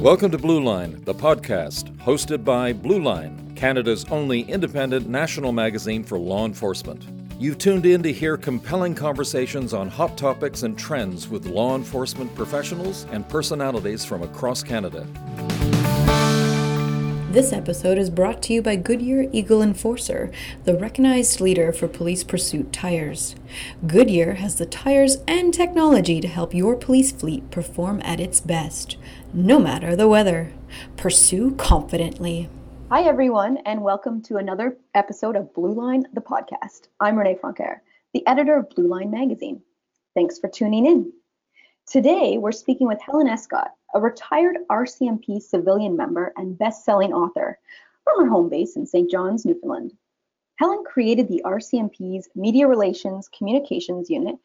Welcome to Blue Line, the podcast hosted by Blue Line, Canada's only independent national magazine for law enforcement. You've tuned in to hear compelling conversations on hot topics and trends with law enforcement professionals and personalities from across Canada. This episode is brought to you by Goodyear Eagle Enforcer, the recognized leader for police pursuit tires. Goodyear has the tires and technology to help your police fleet perform at its best, no matter the weather. Pursue confidently. Hi, everyone, and welcome to another episode of Blue Line, the podcast. I'm Renee Francoeur, the editor of Blue Line Magazine. Thanks for tuning in. Today, we're speaking with Helen Escott, a retired RCMP civilian member and best-selling author from her home base in St. John's, Newfoundland. Helen created the RCMP's Media Relations Communications Unit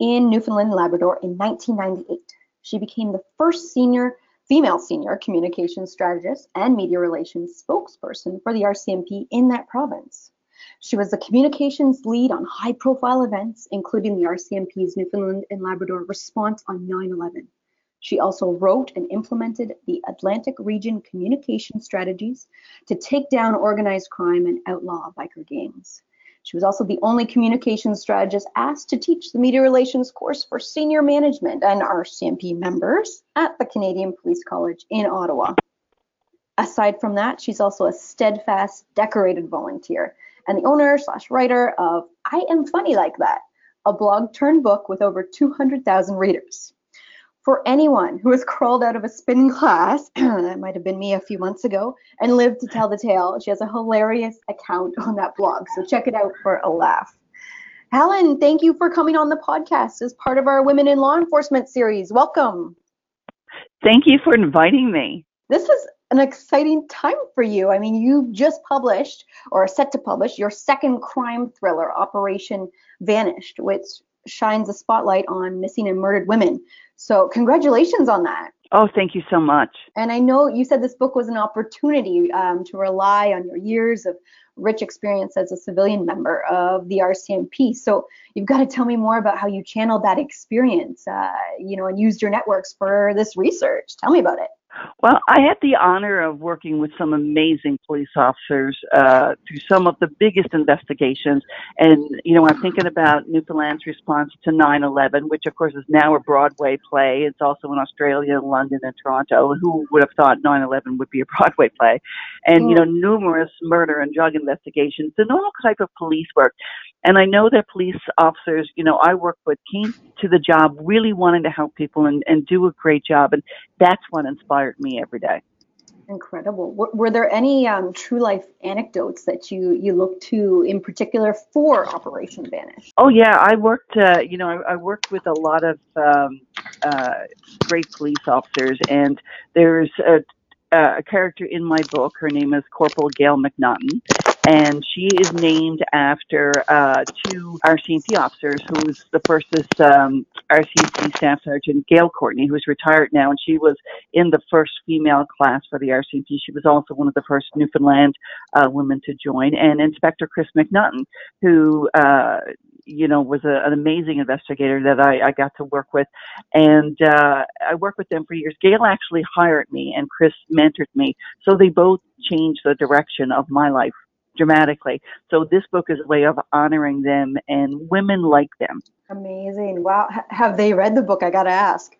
in Newfoundland Labrador in 1998. She became the first senior female senior communications strategist and media relations spokesperson for the RCMP in that province. She was the communications lead on high profile events, including the RCMP's Newfoundland and Labrador response on 9 11. She also wrote and implemented the Atlantic Region communication strategies to take down organized crime and outlaw biker gangs. She was also the only communications strategist asked to teach the media relations course for senior management and RCMP members at the Canadian Police College in Ottawa. Aside from that, she's also a steadfast, decorated volunteer and the owner slash writer of I Am Funny Like That, a blog turned book with over 200,000 readers. For anyone who has crawled out of a spinning class, that might have been me a few months ago, and lived to tell the tale, she has a hilarious account on that blog. So check it out for a laugh. Helen, thank you for coming on the podcast as part of our Women in Law Enforcement series. Welcome. Thank you for inviting me. This is an exciting time for you. I mean, you just published or are set to publish your second crime thriller, Operation Vanished, which shines a spotlight on missing and murdered women. So, congratulations on that. Oh, thank you so much. And I know you said this book was an opportunity um, to rely on your years of rich experience as a civilian member of the RCMP. So you've got to tell me more about how you channeled that experience, uh, you know, and used your networks for this research. Tell me about it. Well, I had the honor of working with some amazing police officers uh, through some of the biggest investigations. And, you know, I'm thinking about Newfoundland's response to 9 11, which, of course, is now a Broadway play. It's also in Australia, London, and Toronto. Who would have thought 9 11 would be a Broadway play? And, you know, mm. numerous murder and drug investigations, the normal type of police work. And I know that police officers, you know, I work with came to the job really wanting to help people and, and do a great job. And that's what inspired me every day. Incredible. Were, were there any um, true life anecdotes that you you look to in particular for Operation Vanish? Oh yeah, I worked. Uh, you know, I, I, worked with a lot of um, uh, great police officers, and there's a, a character in my book. Her name is Corporal Gail McNaughton, and she is named after uh, two RCMP officers. Who's the first is um, RCMP Staff Sergeant Gail Courtney, who's retired now, and she was in the first female class for the RCMP. She was also one of the first Newfoundland uh, women to join, and Inspector Chris McNaughton, who uh, you know was a, an amazing investigator that I, I got to work with, and uh, I worked with them for years. Gail actually hired me, and Chris mentored me, so they both changed the direction of my life dramatically. So this book is a way of honoring them and women like them. Amazing. Wow. H- have they read the book? I got to ask.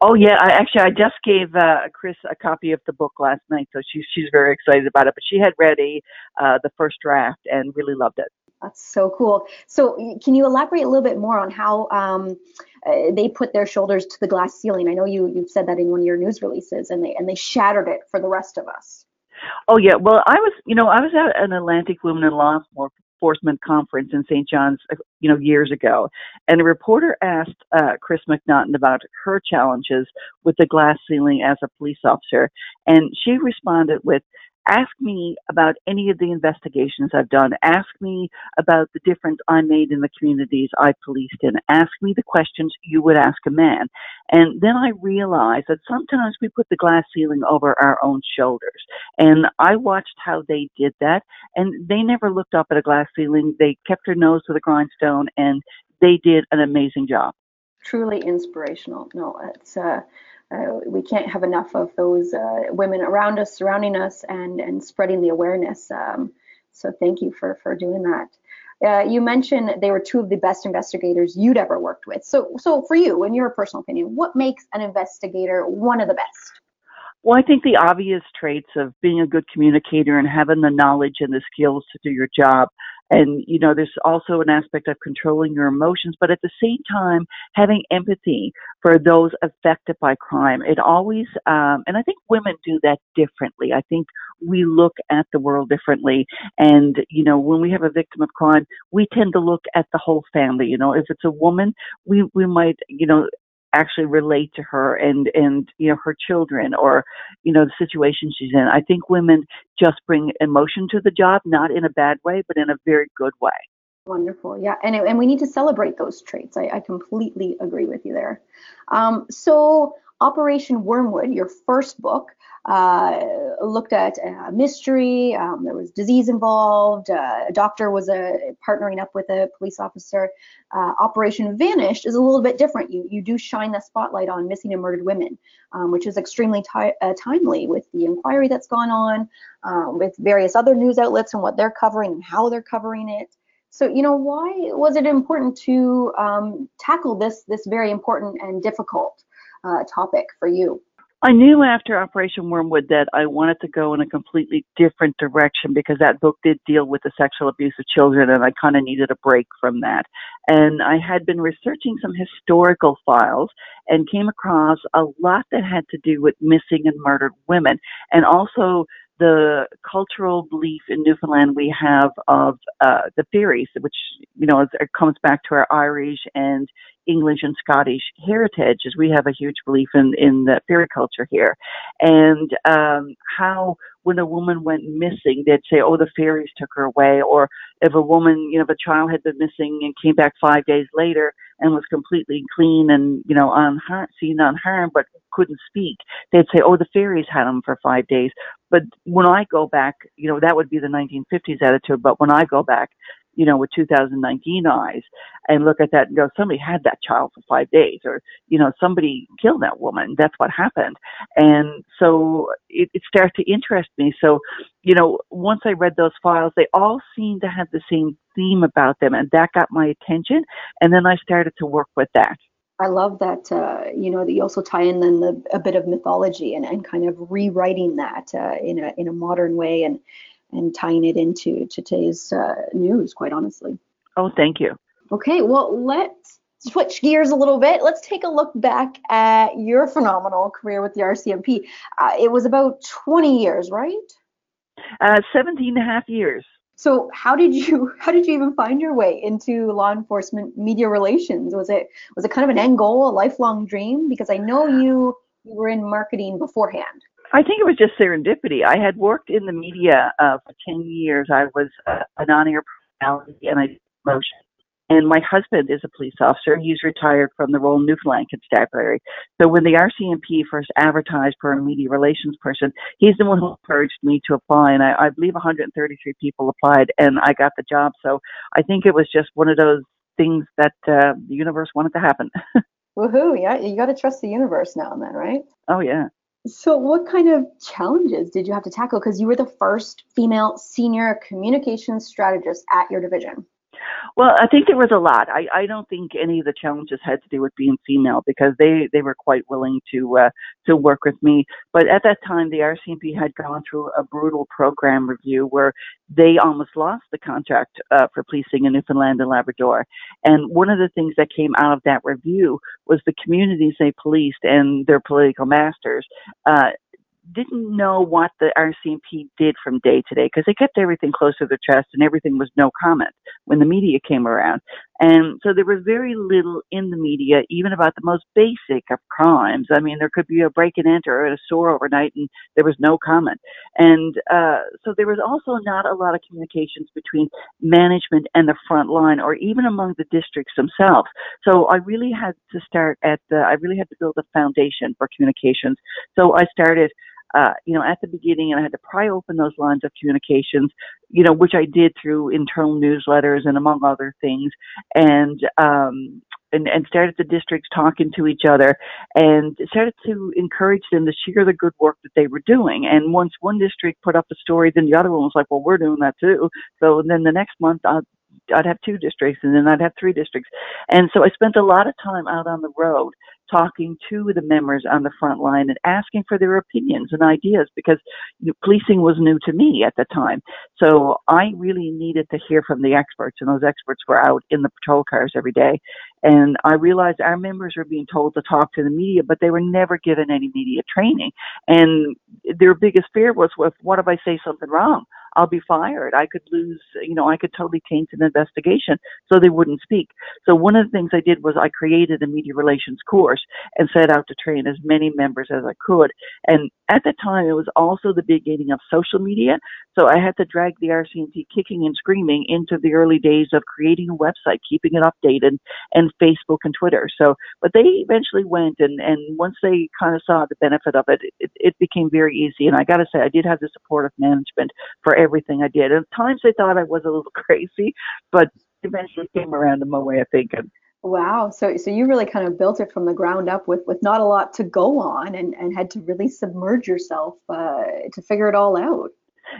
Oh yeah, I actually I just gave uh, Chris a copy of the book last night, so she's she's very excited about it. But she had read a uh, the first draft and really loved it. That's so cool. So can you elaborate a little bit more on how um, uh, they put their shoulders to the glass ceiling? I know you you've said that in one of your news releases, and they and they shattered it for the rest of us. Oh yeah, well I was, you know, I was at an Atlantic Women in Law Enforcement conference in St. John's, uh, you know, years ago, and a reporter asked uh, Chris McNaughton about her challenges with the glass ceiling as a police officer, and she responded with, ask me about any of the investigations I've done. Ask me about the difference I made in the communities I policed in. Ask me the questions you would ask a man. And then I realized that sometimes we put the glass ceiling over our own shoulders. And I watched how they did that. And they never looked up at a glass ceiling. They kept their nose to the grindstone and they did an amazing job. Truly inspirational. No, it's uh, uh, we can't have enough of those uh, women around us, surrounding us, and and spreading the awareness. Um, so thank you for for doing that. Uh, you mentioned they were two of the best investigators you'd ever worked with. So so for you, in your personal opinion, what makes an investigator one of the best? Well, I think the obvious traits of being a good communicator and having the knowledge and the skills to do your job. And, you know, there's also an aspect of controlling your emotions, but at the same time, having empathy for those affected by crime. It always, um, and I think women do that differently. I think we look at the world differently. And, you know, when we have a victim of crime, we tend to look at the whole family. You know, if it's a woman, we, we might, you know, actually relate to her and and you know her children or you know the situation she's in. I think women just bring emotion to the job not in a bad way but in a very good way. Wonderful. Yeah. And, and we need to celebrate those traits. I, I completely agree with you there. Um, so operation wormwood your first book uh, looked at a mystery. Um, there was disease involved. Uh, a doctor was uh, partnering up with a police officer. Uh, Operation Vanished is a little bit different. You you do shine the spotlight on missing and murdered women, um, which is extremely ti- uh, timely with the inquiry that's gone on, uh, with various other news outlets and what they're covering and how they're covering it. So you know why was it important to um, tackle this this very important and difficult topic for you? I knew after Operation Wormwood that I wanted to go in a completely different direction because that book did deal with the sexual abuse of children and I kind of needed a break from that. And I had been researching some historical files and came across a lot that had to do with missing and murdered women and also the cultural belief in Newfoundland we have of uh, the fairies, which you know it comes back to our Irish and English and Scottish heritage, as we have a huge belief in in the fairy culture here, and um, how when a woman went missing, they'd say, "Oh, the fairies took her away," or if a woman, you know, if a child had been missing and came back five days later and was completely clean and you know unharmed, seen unharmed, but couldn't speak, they'd say, "Oh, the fairies had them for five days." But when I go back, you know, that would be the 1950s attitude. But when I go back, you know, with 2019 eyes and look at that and go, somebody had that child for five days or, you know, somebody killed that woman. That's what happened. And so it, it started to interest me. So, you know, once I read those files, they all seemed to have the same theme about them and that got my attention. And then I started to work with that. I love that, uh, you know, that you also tie in then the, a bit of mythology and, and kind of rewriting that uh, in a in a modern way and and tying it into today's uh, news, quite honestly. Oh, thank you. Okay, well, let's switch gears a little bit. Let's take a look back at your phenomenal career with the RCMP. Uh, it was about 20 years, right? Uh, 17 and a half years. So how did you how did you even find your way into law enforcement media relations? Was it was it kind of an end goal, a lifelong dream? Because I know you you were in marketing beforehand. I think it was just serendipity. I had worked in the media uh, for 10 years. I was uh, an on-air personality and I did motion and my husband is a police officer. He's retired from the Royal Newfoundland Constabulary. So when the RCMP first advertised for a media relations person, he's the one who encouraged me to apply. And I, I believe 133 people applied, and I got the job. So I think it was just one of those things that uh, the universe wanted to happen. Woohoo! Yeah, you got to trust the universe now and then, right? Oh yeah. So, what kind of challenges did you have to tackle? Because you were the first female senior communications strategist at your division. Well, I think there was a lot. I, I don't think any of the challenges had to do with being female because they, they were quite willing to uh, to work with me. But at that time, the RCMP had gone through a brutal program review where they almost lost the contract uh, for policing in Newfoundland and Labrador. And one of the things that came out of that review was the communities they policed and their political masters uh, didn't know what the RCMP did from day to day because they kept everything close to their chest and everything was no comment when the media came around. And so there was very little in the media, even about the most basic of crimes. I mean, there could be a break and enter at a store overnight and there was no comment. And uh, so there was also not a lot of communications between management and the front line or even among the districts themselves. So I really had to start at the, I really had to build a foundation for communications. So I started uh, you know, at the beginning, and I had to pry open those lines of communications, you know, which I did through internal newsletters and among other things, and um, and, and started the districts talking to each other and started to encourage them to share the good work that they were doing. And once one district put up a story, then the other one was like, well, we're doing that too. So then the next month, I'd, I'd have two districts and then I'd have three districts. And so I spent a lot of time out on the road talking to the members on the front line and asking for their opinions and ideas because you know, policing was new to me at the time. So I really needed to hear from the experts, and those experts were out in the patrol cars every day. And I realized our members were being told to talk to the media, but they were never given any media training. And their biggest fear was, well, what if I say something wrong? I'll be fired. I could lose, you know, I could totally taint an investigation. So they wouldn't speak. So one of the things I did was I created a media relations course and set out to train as many members as I could. And at the time, it was also the beginning of social media. So I had to drag the RCMP kicking and screaming into the early days of creating a website, keeping it updated, and Facebook and Twitter. So, but they eventually went, and and once they kind of saw the benefit of it, it, it became very easy. And I got to say, I did have the support of management for everything I did. At times, I thought I was a little crazy, but eventually came around to my way of thinking. Wow. So so you really kind of built it from the ground up with with not a lot to go on and and had to really submerge yourself uh, to figure it all out.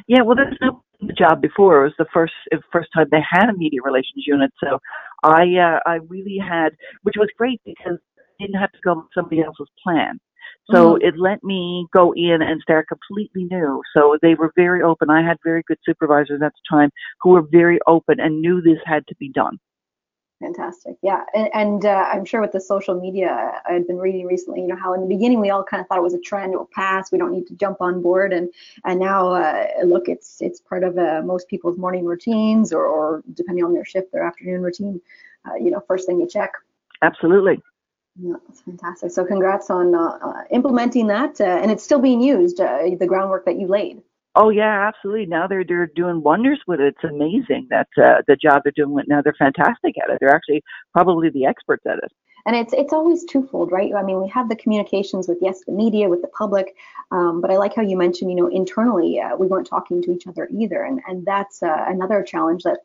Yeah, well, there's no job before. It was the first first time they had a media relations unit, so I uh, I really had, which was great because I didn't have to go with somebody else's plan. So mm-hmm. it let me go in and start completely new. So they were very open. I had very good supervisors at the time who were very open and knew this had to be done. Fantastic. Yeah. And, and uh, I'm sure with the social media, I had been reading recently, you know, how in the beginning we all kind of thought it was a trend, it will pass, we don't need to jump on board. And and now, uh, look, it's it's part of uh, most people's morning routines or, or depending on their shift, their afternoon routine, uh, you know, first thing you check. Absolutely. Yeah, that's fantastic. So congrats on uh, uh, implementing that. and it's still being used, the groundwork that you laid. Oh yeah, absolutely. Now they're they're doing wonders with it. It's amazing that uh, the job they're doing. With now they're fantastic at it. They're actually probably the experts at it. And it's it's always twofold, right? I mean, we have the communications with yes, the media, with the public, um, but I like how you mentioned, you know, internally uh, we weren't talking to each other either, and and that's uh, another challenge that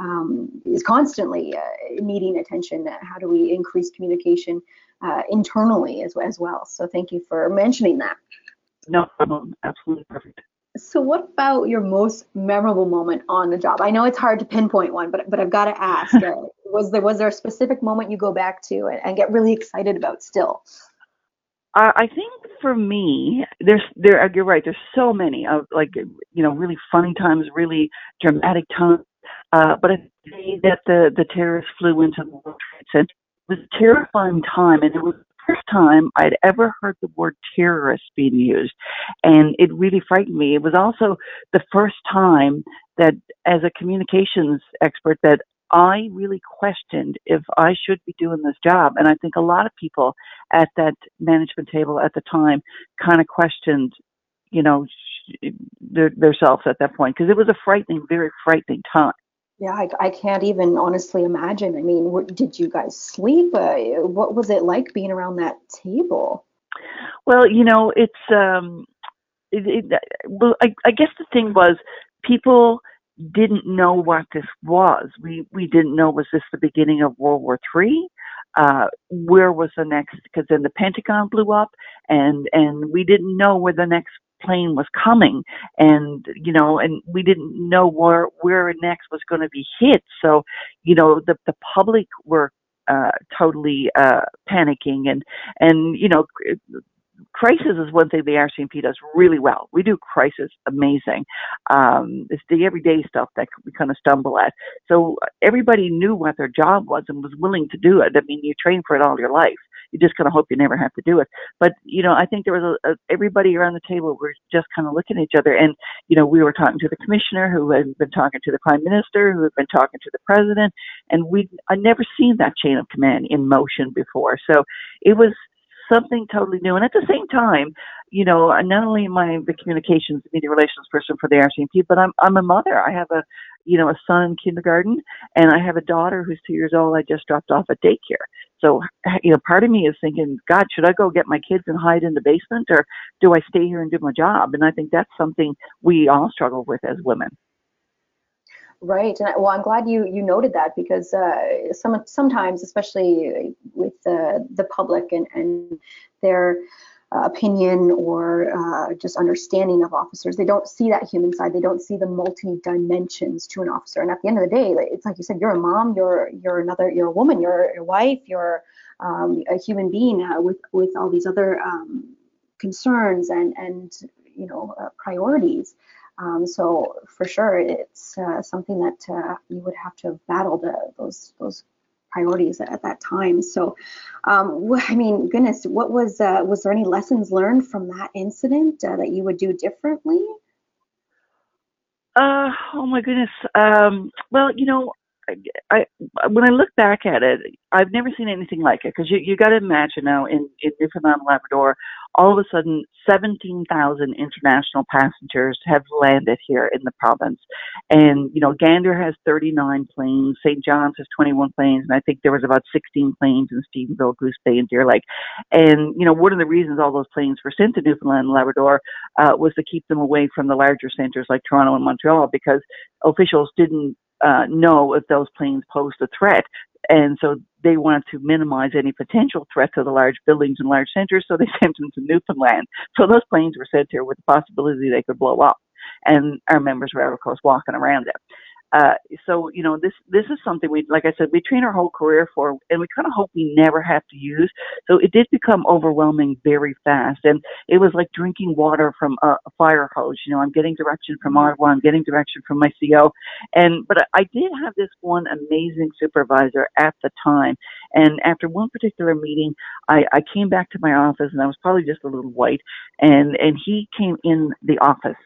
um, is constantly uh, needing attention. How do we increase communication uh, internally as as well? So thank you for mentioning that. No problem. Absolutely perfect. So, what about your most memorable moment on the job? I know it's hard to pinpoint one, but but I've got to ask: uh, was there was there a specific moment you go back to and, and get really excited about still? Uh, I think for me, there's there. You're right. There's so many of like you know really funny times, really dramatic times. Uh, but I say that the the terrorists flew into the World Trade Center it was a terrifying time, and it was the first time I'd ever heard the word terrorist being used. And it really frightened me. It was also the first time that, as a communications expert, that I really questioned if I should be doing this job. And I think a lot of people at that management table at the time kind of questioned, you know, their, themselves at that point because it was a frightening, very frightening time. Yeah, I, I can't even honestly imagine. I mean, what, did you guys sleep? Uh, what was it like being around that table? Well, you know, it's um, it, it, well, I, I guess the thing was people didn't know what this was. We we didn't know was this the beginning of World War Three? Uh, where was the next? Because then the Pentagon blew up, and and we didn't know where the next plane was coming and you know and we didn't know where where next was going to be hit so you know the the public were uh totally uh panicking and and you know crisis is one thing the RCMP does really well. We do crisis amazing. Um, it's the everyday stuff that we kind of stumble at. So everybody knew what their job was and was willing to do it. I mean, you train for it all your life you just kind of hope you never have to do it. But you know, I think there was a, a everybody around the table were just kind of looking at each other, and you know, we were talking to the commissioner who had been talking to the prime minister, who had been talking to the president, and we I never seen that chain of command in motion before. So it was something totally new. And at the same time, you know, not only am I the communications media relations person for the RCMP, but I'm I'm a mother. I have a you know a son in kindergarten, and I have a daughter who's two years old. I just dropped off at daycare. So, you know, part of me is thinking, God, should I go get my kids and hide in the basement or do I stay here and do my job? And I think that's something we all struggle with as women. Right, and well, I'm glad you you noted that because uh, some sometimes, especially with the the public and and their uh, opinion or uh, just understanding of officers. They don't see that human side. They don't see the multi dimensions to an officer. And at the end of the day, it's like you said, you're a mom, you're you're another, you're a woman, you're a wife, you're um, a human being uh, with with all these other um, concerns and and you know uh, priorities. Um, so for sure, it's uh, something that uh, you would have to have battled those those priorities at, that time. So, um, I mean, goodness, what was uh, was there any lessons learned from that incident uh, that you would do differently? Uh, oh my goodness. Um, well, you know, I, when I look back at it, I've never seen anything like it because you you got to imagine now in in Newfoundland and Labrador, all of a sudden 17,000 international passengers have landed here in the province, and you know Gander has 39 planes, St. John's has 21 planes, and I think there was about 16 planes in Stephenville, Goose Bay, and Deer Lake, and you know one of the reasons all those planes were sent to Newfoundland and Labrador uh, was to keep them away from the larger centers like Toronto and Montreal because officials didn't uh, know if those planes posed a threat. And so they wanted to minimize any potential threat to the large buildings and large centers, so they sent them to Newfoundland. So those planes were sent here with the possibility they could blow up. And our members were, of course, walking around it. Uh, so you know this this is something we like I said we train our whole career for, and we kind of hope we never have to use. So it did become overwhelming very fast, and it was like drinking water from a, a fire hose. You know, I'm getting direction from Ottawa, I'm getting direction from my CO, and but I, I did have this one amazing supervisor at the time, and after one particular meeting, I, I came back to my office, and I was probably just a little white, and and he came in the office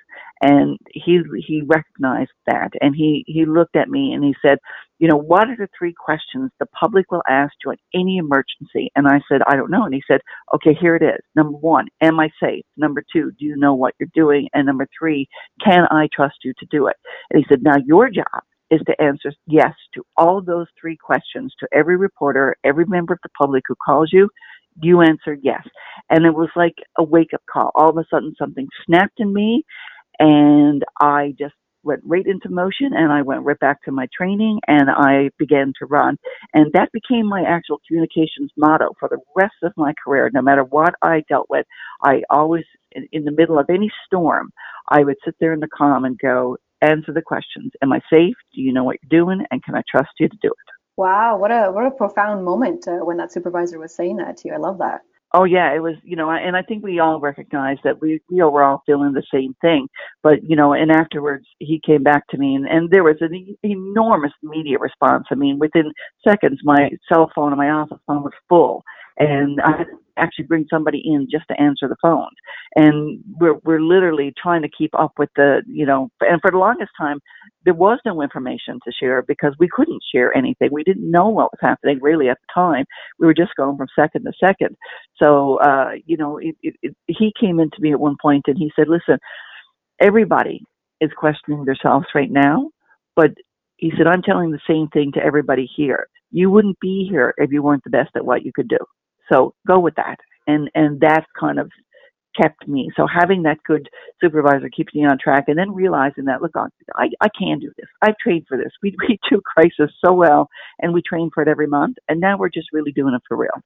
and he he recognized that. And he he looked at me and he said you know what are the three questions the public will ask you in any emergency? And i said i don't know. And he said okay here it is. Number one am i safe? Number two do you know what you're doing? And number three can i trust you to do it? And he said now your job is to answer yes to all those three questions to every reporter every member of the public who calls you. You answered yes. And it was like a wake up call. All of a sudden something snapped in me and I just went right into motion and I went right back to my training and I began to run. And that became my actual communications motto for the rest of my career. No matter what I dealt with, I always, in, in the middle of any storm, I would sit there in the calm and go, answer the questions. Am I safe? Do you know what you're doing? And can I trust you to do it? Wow, what a what a profound moment uh, when that supervisor was saying that to you. I love that. Oh yeah, it was, you know, and I think we all recognize that we we were all feeling the same thing. But you know, and afterwards he came back to me, and, and there was an e- enormous media response. I mean, within seconds, my cell phone and my office phone was full, and I actually bring somebody in just to answer the phones. And we're we're literally trying to keep up with the you know and for the longest time there was no information to share because we couldn't share anything. We didn't know what was happening really at the time. We were just going from second to second. So uh, you know, it, it, it, he came into me at one point and he said, "Listen, everybody is questioning themselves right now, but he said, I'm telling the same thing to everybody here. You wouldn't be here if you weren't the best at what you could do. So go with that. And, and that kind of kept me. So having that good supervisor keeps me on track and then realizing that, look, I, I can do this. I've trained for this. We, we do crisis so well and we train for it every month. And now we're just really doing it for real.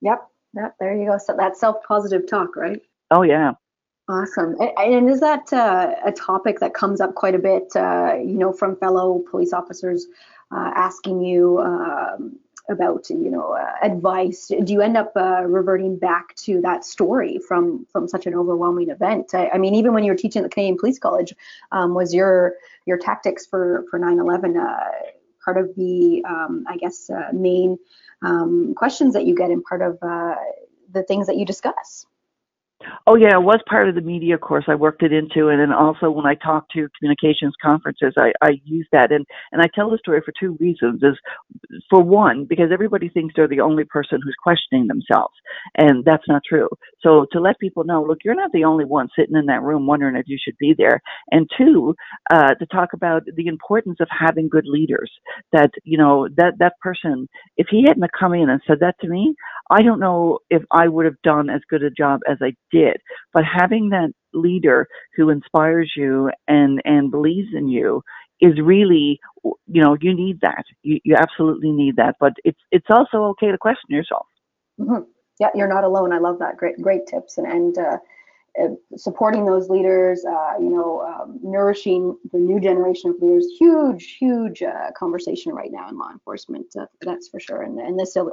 Yep. Yep. There you go. So that self-positive talk, right? Oh yeah. Awesome. And is that uh, a topic that comes up quite a bit, uh, you know, from fellow police officers uh, asking you, um, about you know uh, advice. Do you end up uh, reverting back to that story from from such an overwhelming event? I, I mean even when you were teaching at the canadian police college um, was your your tactics for for 9-11 uh, part of the um, i guess uh, main um, questions that you get and part of uh, the things that you discuss Oh yeah, it was part of the media course. I worked it into, and then also when I talk to communications conferences, I, I use that, and and I tell the story for two reasons. Is for one, because everybody thinks they're the only person who's questioning themselves, and that's not true. So to let people know, look, you're not the only one sitting in that room wondering if you should be there, and two, uh, to talk about the importance of having good leaders. That you know that that person, if he hadn't come in and said that to me, I don't know if I would have done as good a job as I did. But having that leader who inspires you and and believes in you is really you know you need that. You you absolutely need that. But it's it's also okay to question yourself. Mm-hmm. yeah you're not alone. I love that. Great great tips. And and uh, uh, supporting those leaders uh, you know um, nourishing the new generation of leaders huge huge uh, conversation right now in law enforcement uh, that's for sure. And, and this uh,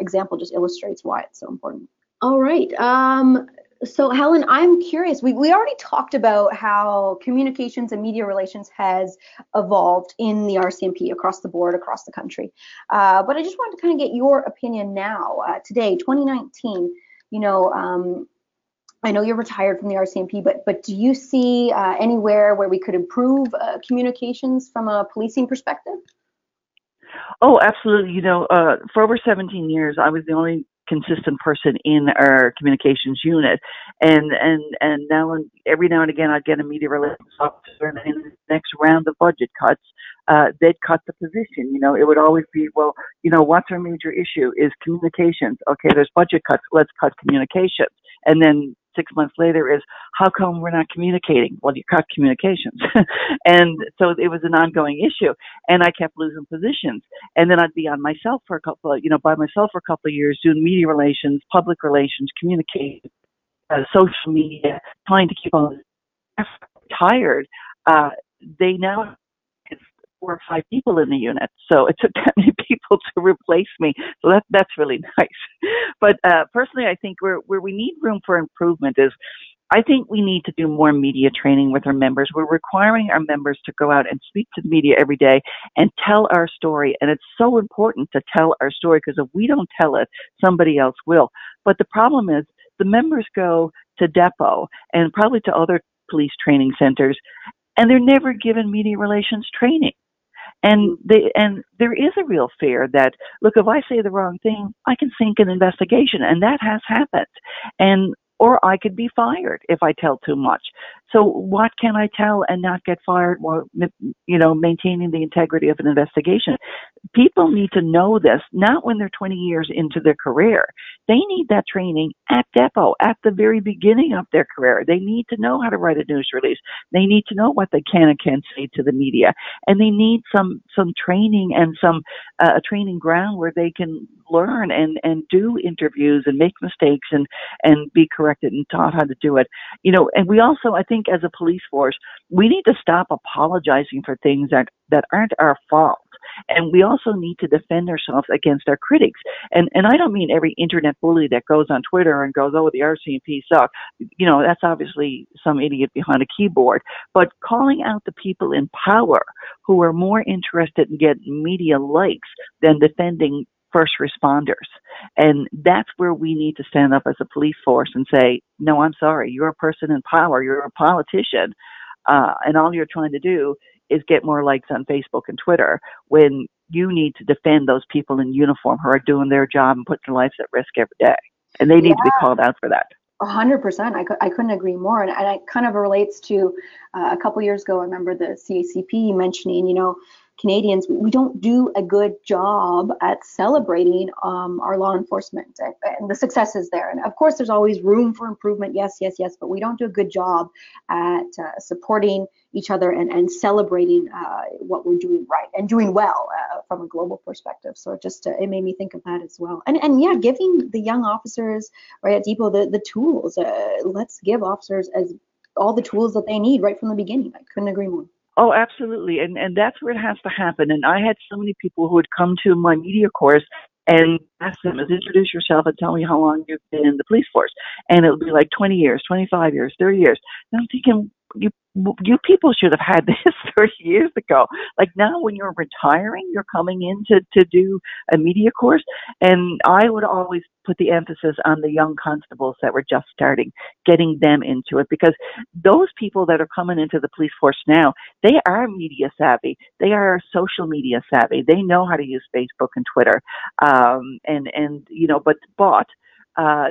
example just illustrates why it's so important. All right. Um, so Helen, I'm curious. We, we already talked about how communications and media relations has evolved in the RCMP across the board, across the country. Uh, but I just wanted to kind of get your opinion now, uh, today, 2019. You know, um, I know you're retired from the RCMP, but but do you see uh, anywhere where we could improve uh, communications from a policing perspective? Oh, absolutely. You know, uh, for over 17 years, I was the only consistent person in our communications unit. And and and now and every now and again I'd get a media relations officer and in the next round of budget cuts, uh, they'd cut the position. You know, it would always be, well, you know, what's our major issue is communications. Okay, there's budget cuts, let's cut communications. And then six months later is how come we're not communicating? Well, you cut communications. and so it was an ongoing issue. And I kept losing positions. And then I'd be on myself for a couple of, you know, by myself for a couple of years doing media relations, public relations, communication, uh, social media, trying to keep on tired. Uh, they now four or five people in the unit. So it took that many people to replace me. So that that's really nice. But uh, personally, I think where where we need room for improvement is. I think we need to do more media training with our members. We're requiring our members to go out and speak to the media every day and tell our story. And it's so important to tell our story because if we don't tell it, somebody else will. But the problem is the members go to depot and probably to other police training centers and they're never given media relations training. And they, and there is a real fear that look, if I say the wrong thing, I can sink an investigation, and that has happened. And or I could be fired if I tell too much. So what can I tell and not get fired while you know maintaining the integrity of an investigation? People need to know this not when they're 20 years into their career. They need that training at depot at the very beginning of their career. They need to know how to write a news release. They need to know what they can and can't say to the media, and they need some some training and some uh, a training ground where they can learn and and do interviews and make mistakes and and be corrected and taught how to do it. You know, and we also I think as a police force we need to stop apologizing for things that that aren't our fault and we also need to defend ourselves against our critics. And and I don't mean every internet bully that goes on Twitter and goes, "Oh, the RCMP suck." You know, that's obviously some idiot behind a keyboard. But calling out the people in power who are more interested in getting media likes than defending first responders. And that's where we need to stand up as a police force and say, no, I'm sorry, you're a person in power, you're a politician, uh, and all you're trying to do is get more likes on Facebook and Twitter when you need to defend those people in uniform who are doing their job and putting their lives at risk every day. And they need yeah. to be called out for that. Hundred percent. I, I couldn't agree more. And, and it kind of relates to uh, a couple years ago. I remember the CACP mentioning, you know, Canadians, we don't do a good job at celebrating um, our law enforcement and, the successes there. And of course, there's always room for improvement. Yes, yes, yes. But we don't do a good job at uh, supporting each other and, and celebrating uh, what we're doing right and doing well uh, from a global perspective. So it just uh, it made me think of that as well. And and yeah, giving the young officers right at Depot the the tools. Uh, let's give officers as all the tools that they need right from the beginning. I couldn't agree more. Oh, absolutely. And and that's where it has to happen. And I had so many people who would come to my media course and ask them, introduce yourself and tell me how long you've been in the police force. And it would be like 20 years, 25 years, 30 years. And I'm thinking, you you people should have had this 30 years ago. Like now, when you're retiring, you're coming in to to do a media course, and I would always put the emphasis on the young constables that were just starting, getting them into it. Because those people that are coming into the police force now, they are media savvy, they are social media savvy, they know how to use Facebook and Twitter, um, and and you know, but but uh,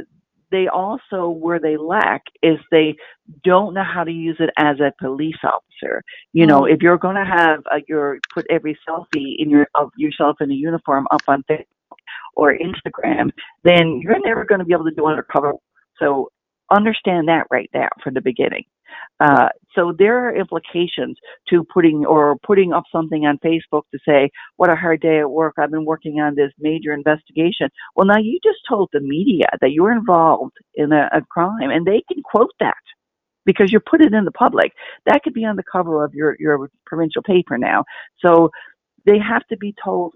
they also where they lack is they don't know how to use it as a police officer. You know, mm-hmm. if you're going to have a, your put every selfie in your of yourself in a uniform up on Facebook or Instagram, then you're never going to be able to do undercover. So understand that right now from the beginning. Uh, so there are implications to putting or putting up something on Facebook to say, "What a hard day at work! I've been working on this major investigation." Well, now you just told the media that you're involved in a, a crime, and they can quote that because you put it in the public. That could be on the cover of your your provincial paper now. So they have to be told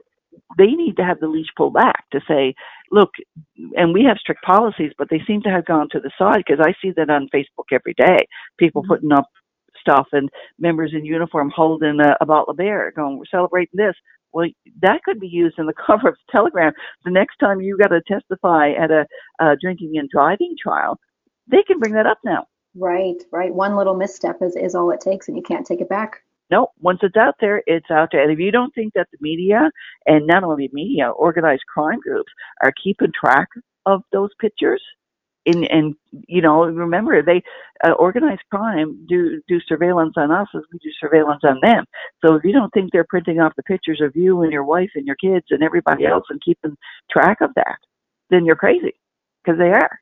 they need to have the leash pulled back to say, look, and we have strict policies, but they seem to have gone to the side because I see that on Facebook every day. People mm-hmm. putting up stuff and members in uniform holding a, a bottle of beer, going, "We're celebrating this." Well, that could be used in the cover of the Telegram. The next time you got to testify at a, a drinking and driving trial, they can bring that up now. Right, right. One little misstep is, is all it takes, and you can't take it back no, once it's out there, it's out there. And if you don't think that the media and not only media, organized crime groups are keeping track of those pictures, and and you know, remember they uh, organized crime do do surveillance on us as we do surveillance on them. So if you don't think they're printing off the pictures of you and your wife and your kids and everybody else and keeping track of that, then you're crazy because they are.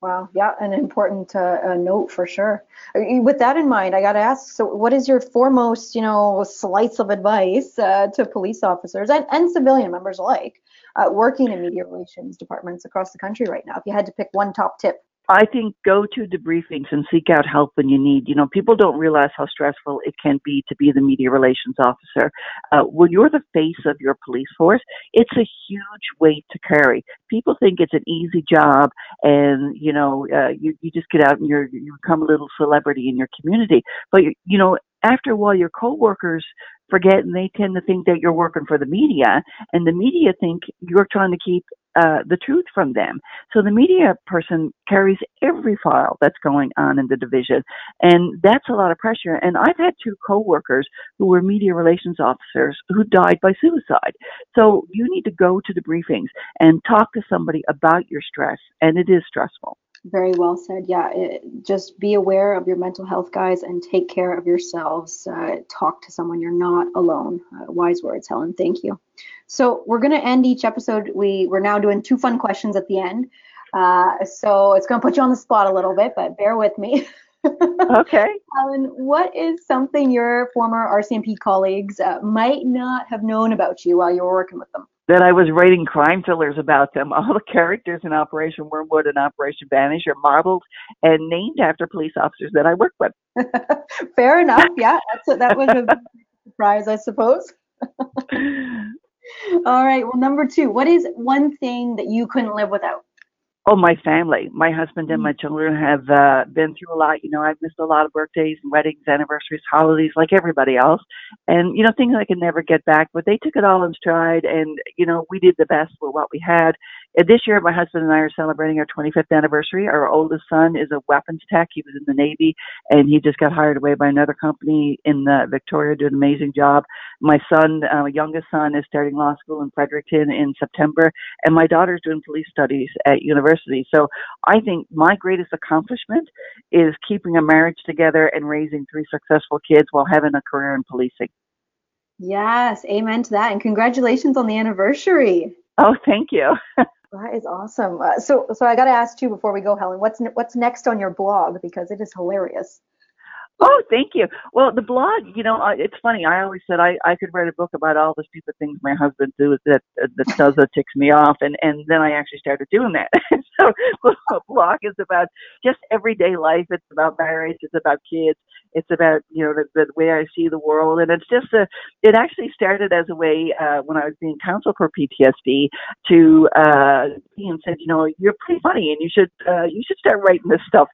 Wow. Yeah, an important uh, uh, note for sure. Uh, with that in mind, I got to ask. So, what is your foremost, you know, slice of advice uh, to police officers and, and civilian members alike uh, working in media relations departments across the country right now? If you had to pick one top tip. I think go to debriefings and seek out help when you need. You know, people don't realize how stressful it can be to be the media relations officer. Uh, when you're the face of your police force, it's a huge weight to carry. People think it's an easy job, and you know, uh, you you just get out and you're you become a little celebrity in your community. But you know, after a while, your coworkers forget and they tend to think that you're working for the media and the media think you're trying to keep uh, the truth from them. So the media person carries every file that's going on in the division, and that's a lot of pressure. And I've had two coworkers who were media relations officers who died by suicide. So you need to go to the briefings and talk to somebody about your stress, and it is stressful. Very well said. Yeah, it, just be aware of your mental health, guys, and take care of yourselves. Uh, talk to someone. You're not alone. Uh, wise words, Helen. Thank you. So we're going to end each episode. We we're now doing two fun questions at the end. Uh, so it's going to put you on the spot a little bit, but bear with me. okay. Helen, what is something your former RCMP colleagues uh, might not have known about you while you were working with them? That I was writing crime thrillers about them. All the characters in Operation Wormwood and Operation Vanish are modeled and named after police officers that I work with. Fair enough. Yeah, that's a, that was a surprise, I suppose. All right. Well, number two, what is one thing that you couldn't live without? Oh, my family, my husband and my mm. children have uh, been through a lot. You know, I've missed a lot of birthdays and weddings, anniversaries, holidays, like everybody else, and you know things I can never get back. But they took it all in stride, and you know we did the best with what we had. And this year, my husband and I are celebrating our 25th anniversary. Our oldest son is a weapons tech. He was in the Navy, and he just got hired away by another company in uh, Victoria. Did an amazing job. My son, uh, youngest son, is starting law school in Fredericton in September, and my daughter's doing police studies at university. So I think my greatest accomplishment is keeping a marriage together and raising three successful kids while having a career in policing. Yes, amen to that, and congratulations on the anniversary. Oh, thank you. That is awesome. Uh, so, so I got to ask you before we go, Helen. What's what's next on your blog because it is hilarious. Oh, thank you. Well, the blog, you know, it's funny. I always said I, I could write a book about all the stupid things my husband does that that does that ticks me off, and and then I actually started doing that. so the blog is about just everyday life. It's about marriage. It's about kids. It's about you know the, the way I see the world, and it's just a. It actually started as a way uh, when I was being counseled for PTSD to uh, and said, you know, you're pretty funny, and you should uh, you should start writing this stuff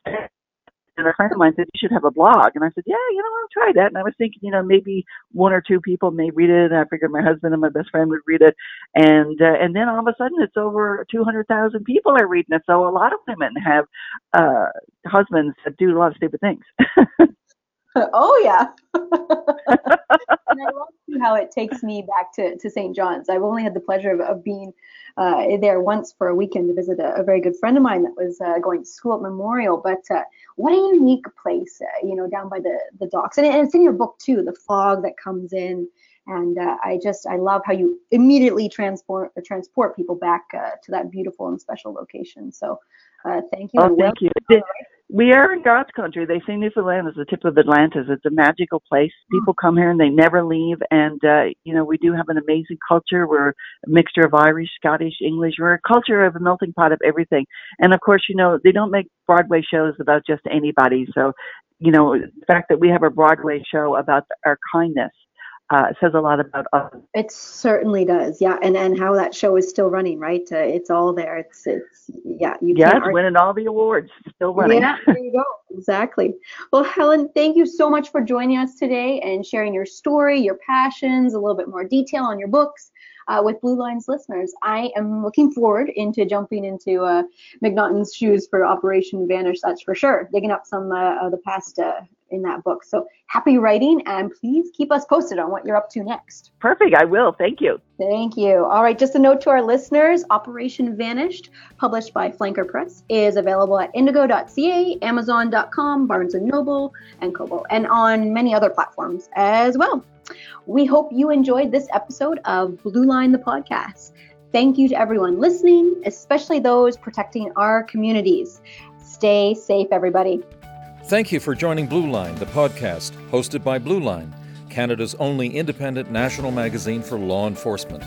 and a friend of mine said you should have a blog, and I said, yeah, you know, I'll try that. And I was thinking, you know, maybe one or two people may read it, and I figured my husband and my best friend would read it, and uh, and then all of a sudden it's over two hundred thousand people are reading it. So a lot of women have uh, husbands that do a lot of stupid things. oh yeah. and I love how it takes me back to, to St. John's. I've only had the pleasure of, of being uh, there once for a weekend to visit a, a, very good friend of mine that was uh, going to school at Memorial. But uh, what a unique place, uh, you know, down by the, the docks. And, and, it's in your book too, the fog that comes in. And uh, I just, I love how you immediately transport transport people back uh, to that beautiful and special location. So thank you. Oh, thank you we are in God's country. They say Newfoundland is the tip of Atlantis. It's a magical place. Hmm. People come here and they never leave. And, uh, you know, we do have an amazing culture. We're a mixture of Irish, Scottish, English. We're a culture of a melting pot of everything. And of course, you know, they don't make Broadway shows about just anybody. So, you know, the fact that we have a Broadway show about our kindness uh, says a lot about us. It certainly does, yeah, and and how that show is still running, right? Uh, it's all there. It's it's yeah, you yeah, it's winning all the awards, still running. Yeah, there you go, exactly. Well, Helen, thank you so much for joining us today and sharing your story, your passions, a little bit more detail on your books. Uh, with Blue Lines listeners. I am looking forward into jumping into uh, McNaughton's shoes for Operation Vanish. That's for sure. Digging up some uh, of the past uh, in that book. So happy writing and please keep us posted on what you're up to next. Perfect. I will. Thank you. Thank you. All right. Just a note to our listeners Operation Vanished, published by Flanker Press, is available at indigo.ca, amazon.com, Barnes and Noble, and Kobo, and on many other platforms as well. We hope you enjoyed this episode of Blue Line the podcast. Thank you to everyone listening, especially those protecting our communities. Stay safe, everybody. Thank you for joining Blue Line, the podcast hosted by Blue Line, Canada's only independent national magazine for law enforcement.